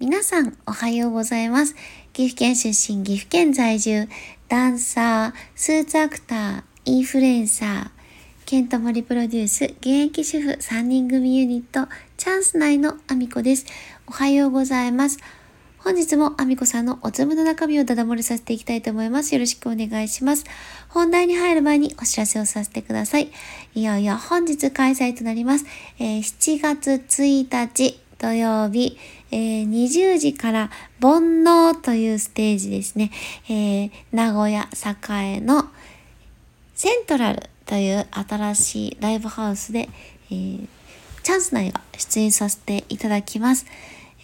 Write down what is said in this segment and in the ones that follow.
皆さんおはようございます。岐阜県出身、岐阜県在住、ダンサー、スーツアクター、インフルエンサー、ケントモリプロデュース、現役主婦3人組ユニット、チャンス内のアミコです。おはようございます。本日もアミコさんのおつむの中身をダダ漏れさせていきたいと思います。よろしくお願いします。本題に入る前にお知らせをさせてください。いよいよ本日開催となります。えー、7月1日土曜日、えー、20時から煩悩というステージですね。えー、名古屋栄のセントラルという新しいライブハウスで、えー、チャンス内が出演させていただきます。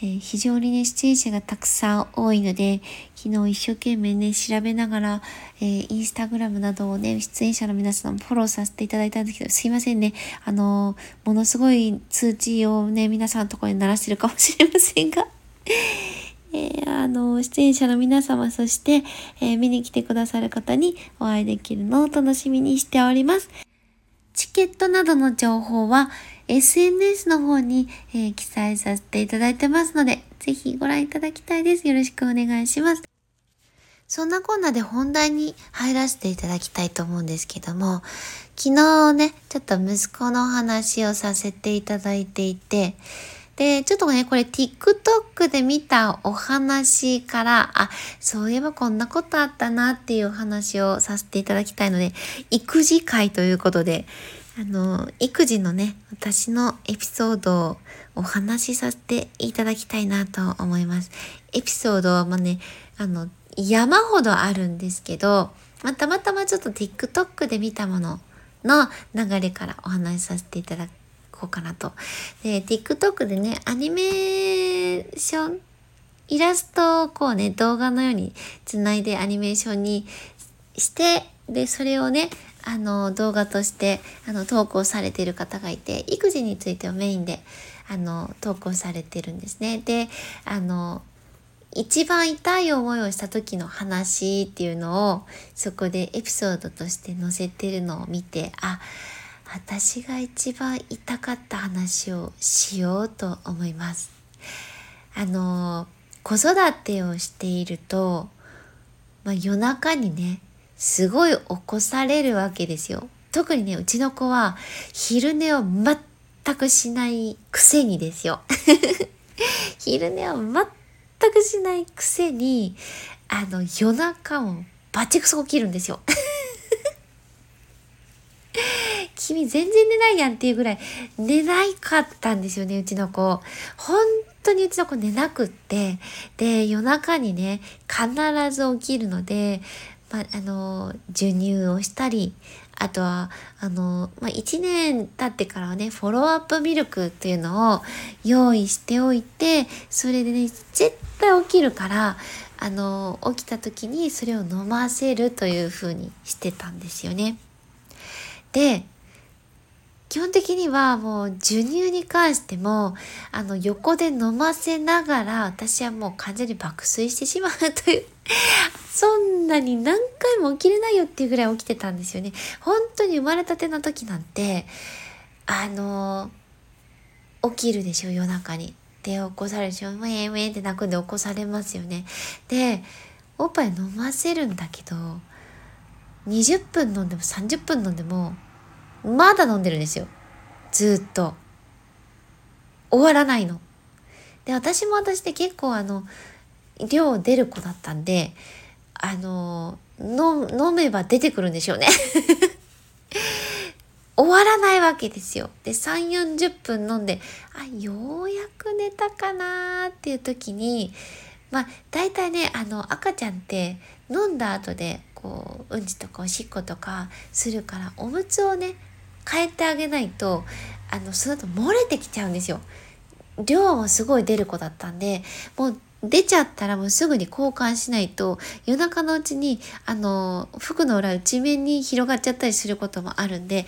えー、非常にね、出演者がたくさん多いので、昨日一生懸命ね、調べながら、えー、インスタグラムなどをね、出演者の皆さんフォローさせていただいたんですけど、すいませんね。あのー、ものすごい通知をね、皆さんのところに鳴らしてるかもしれませんが、えー、あの、出演者の皆様、そして、え見に来てくださる方にお会いできるのを楽しみにしております。チケットなどの情報は、SNS の方に、えー、記載させていただいてますので、ぜひご覧いただきたいです。よろしくお願いします。そんなこんなで本題に入らせていただきたいと思うんですけども、昨日ね、ちょっと息子の話をさせていただいていて、で、ちょっとね、これ TikTok で見たお話から、あ、そういえばこんなことあったなっていうお話をさせていただきたいので、育児会ということで、あの、育児のね、私のエピソードをお話しさせていただきたいなと思います。エピソードはまあね、あの、山ほどあるんですけど、まあ、たまたまちょっと TikTok で見たものの流れからお話しさせていただこうかなと。で、TikTok でね、アニメーション、イラストをこうね、動画のようにつないでアニメーションにして、で、それをね、あの動画としてあの投稿されている方がいて育児についてをメインであの投稿されてるんですね。であの一番痛い思いをした時の話っていうのをそこでエピソードとして載せてるのを見てあ私が一番痛かった話をしようと思います。あの子育てをしていると、まあ、夜中にねすごい起こされるわけですよ。特にね、うちの子は昼寝を全くしないくせにですよ。昼寝を全くしないくせに、あの、夜中をバチクソ起きるんですよ。君全然寝ないやんっていうぐらい寝ないかったんですよね、うちの子。本当にうちの子寝なくって。で、夜中にね、必ず起きるので、まあ、の授乳をしたりあとはあの、まあ、1年経ってからはねフォローアップミルクっていうのを用意しておいてそれでね絶対起きるからあの起きた時にそれを飲ませるという風にしてたんですよね。で基本的にはもう授乳に関してもあの横で飲ませながら私はもう完全に爆睡してしまうというそんなに何回も起きれないよっていうぐらい起きてたんですよね。本当に生まれたての時なんてあの起きるでしょ夜中に。で起こされるでしょウェンウェンって泣くんで起こされますよね。でおっぱい飲ませるんだけど20分飲んでも30分飲んでもまだ飲んでるんですよ。ずっと。終わらないの。で、私も私で結構あの、量出る子だったんで、あの、飲めば出てくるんでしょうね。終わらないわけですよ。で、3、40分飲んで、あ、ようやく寝たかなっていう時に、まあ、大体ね、あの、赤ちゃんって飲んだ後で、こう、うんちとかおしっことかするから、おむつをね、変えてあげないとあのその後漏れてきちゃうんですよ。量もすごい出る子だったんでもう出ちゃったらもうすぐに交換しないと夜中のうちにあの服の裏内面に広がっちゃったりすることもあるんで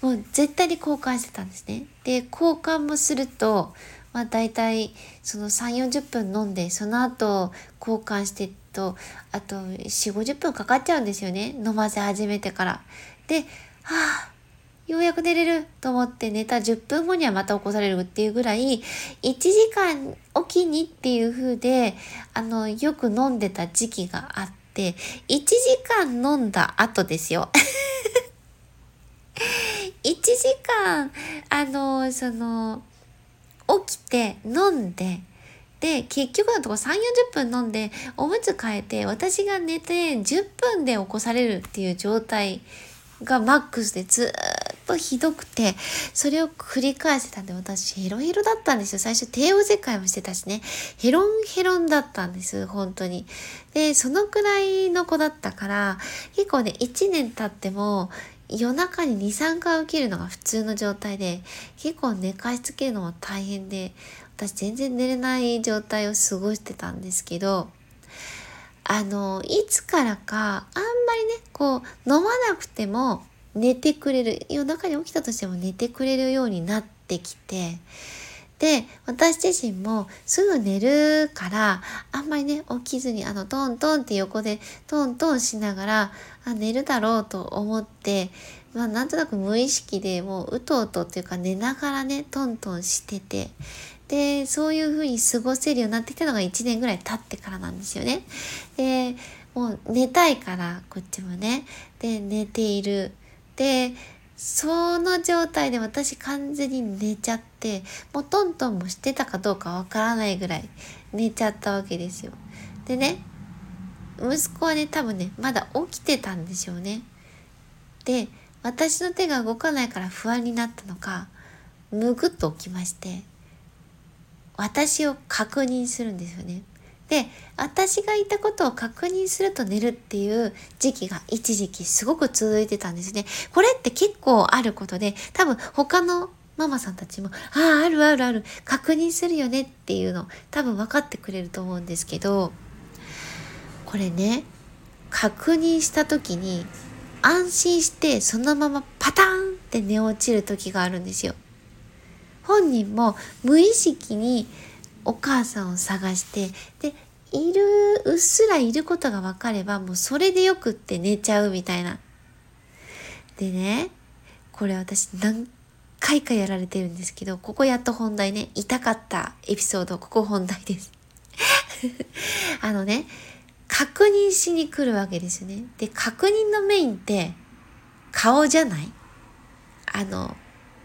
もう絶対に交換してたんですね。で交換もするとまあ大体その3 4 0分飲んでその後交換してとあと4 5 0分かかっちゃうんですよね飲ませ始めてから。ではあようやく寝れると思って寝た10分後にはまた起こされるっていうぐらい、1時間おきにっていう風で、あの、よく飲んでた時期があって、1時間飲んだ後ですよ。1時間、あの、その、起きて飲んで、で、結局のところ3、40分飲んで、おむつ替えて、私が寝て10分で起こされるっていう状態がマックスでずっとひどくて、それを繰り返してたんで、私ヘロヘロだったんですよ。最初帝王切開もしてたしね、ヘロンヘロンだったんです、本当に。で、そのくらいの子だったから、結構ね、1年経っても、夜中に2、3回起きるのが普通の状態で、結構寝かしつけるのも大変で、私全然寝れない状態を過ごしてたんですけど、あの、いつからか、あんまりね、こう、飲まなくても寝てくれる、夜中に起きたとしても寝てくれるようになってきて、で、私自身もすぐ寝るから、あんまりね、起きずに、あの、トントンって横でトントンしながら、あ、寝るだろうと思って、まあ、なんとなく無意識でもううとうとっていうか寝ながらね、トントンしてて、で、そういう風に過ごせるようになってきたのが1年ぐらい経ってからなんですよね。で、もう寝たいから、こっちもね。で、寝ている。で、その状態で私完全に寝ちゃって、もうトントンもしてたかどうかわからないぐらい寝ちゃったわけですよ。でね、息子はね、多分ね、まだ起きてたんでしょうね。で、私の手が動かないから不安になったのか、むぐっと起きまして、私を確認するんですよね。で私がいたことを確認すると寝るっていう時期が一時期すごく続いてたんですね。これって結構あることで多分他のママさんたちも「あああるあるある確認するよね」っていうの多分分かってくれると思うんですけどこれね確認した時に安心してそのままパターンって寝落ちる時があるんですよ。本人も無意識にお母さんを探してでいるうっすらいることが分かればもうそれでよくって寝ちゃうみたいな。でねこれ私何回かやられてるんですけどここやっと本題ね痛かったエピソードここ本題です あのね確認しに来るわけですよね。で確認のメインって顔じゃない？あの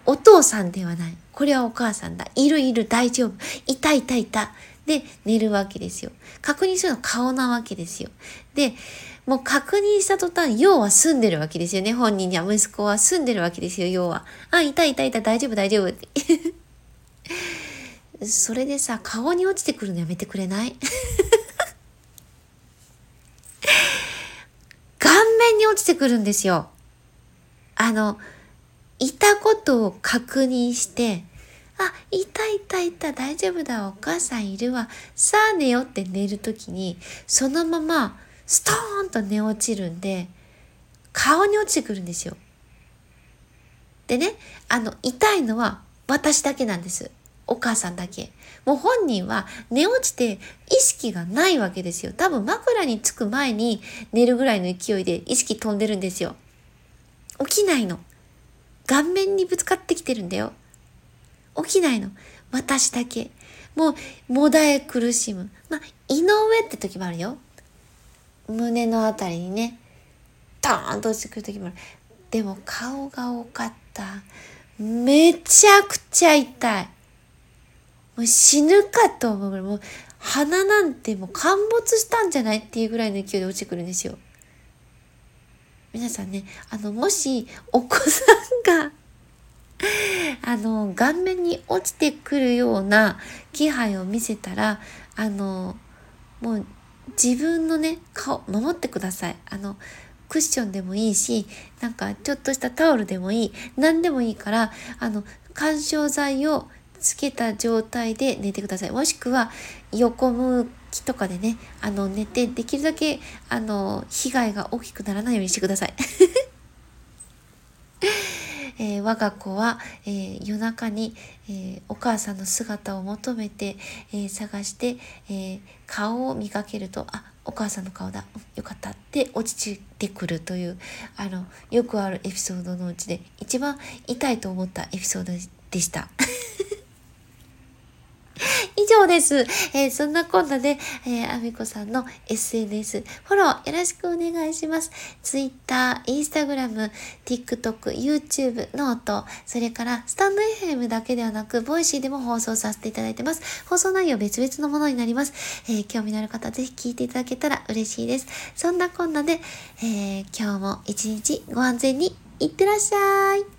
お父さんではない。これはお母さんだ。いるいる、大丈夫。いたいたいた。で、寝るわけですよ。確認するのは顔なわけですよ。で、もう確認した途端、要は住んでるわけですよね。本人には息子は住んでるわけですよ、要は。あ、いたいたいた、大丈夫大丈夫。それでさ、顔に落ちてくるのやめてくれない？顔面に落ちてくるんですよ。あの、いたことを確認して、あ、いたいたいた、大丈夫だ、お母さんいるわ。さあ寝よって寝るときに、そのままストーンと寝落ちるんで、顔に落ちてくるんですよ。でね、あの、痛いのは私だけなんです。お母さんだけ。もう本人は寝落ちて意識がないわけですよ。多分枕につく前に寝るぐらいの勢いで意識飛んでるんですよ。起きないの。顔面にぶつかってきてるんだよ。起きないの。私だけ。もう、もだえ苦しむ。まあ、胃の上って時もあるよ。胸のあたりにね、ドーンと落ちてくる時もある。でも顔が多かった。めちゃくちゃ痛い。もう死ぬかと思うぐらい、もう鼻なんてもう陥没したんじゃないっていうぐらいの勢いで落ちてくるんですよ。皆さんね、あの、もしお子さんが あの、顔面に落ちてくるような気配を見せたら、あの、もう自分のね、顔、守ってください。あの、クッションでもいいし、なんかちょっとしたタオルでもいい、何でもいいから、あの、干渉剤をつけた状態で寝てください。もしくは、横向きとかでね、あの、寝て、できるだけ、あの、被害が大きくならないようにしてください。えー、我が子は、えー、夜中に、えー、お母さんの姿を求めて、え探して、え顔を見かけるとあお母さんの顔だよかったって落ちてくるというあのよくあるエピソードのうちで一番痛いと思ったエピソードでした。上です。えー、そんなこんなで、えー、あみこさんの SNS フォローよろしくお願いします。Twitter、Instagram、TikTok、YouTube、 note、それから stand.fm だけではなく、 Voicy でも放送させていただいてます。放送内容別々のものになります。えー、興味のある方、ぜひ聞いていただけたら嬉しいです。そんなこんなで、えー、今日も一日ご安全にいってらっしゃい。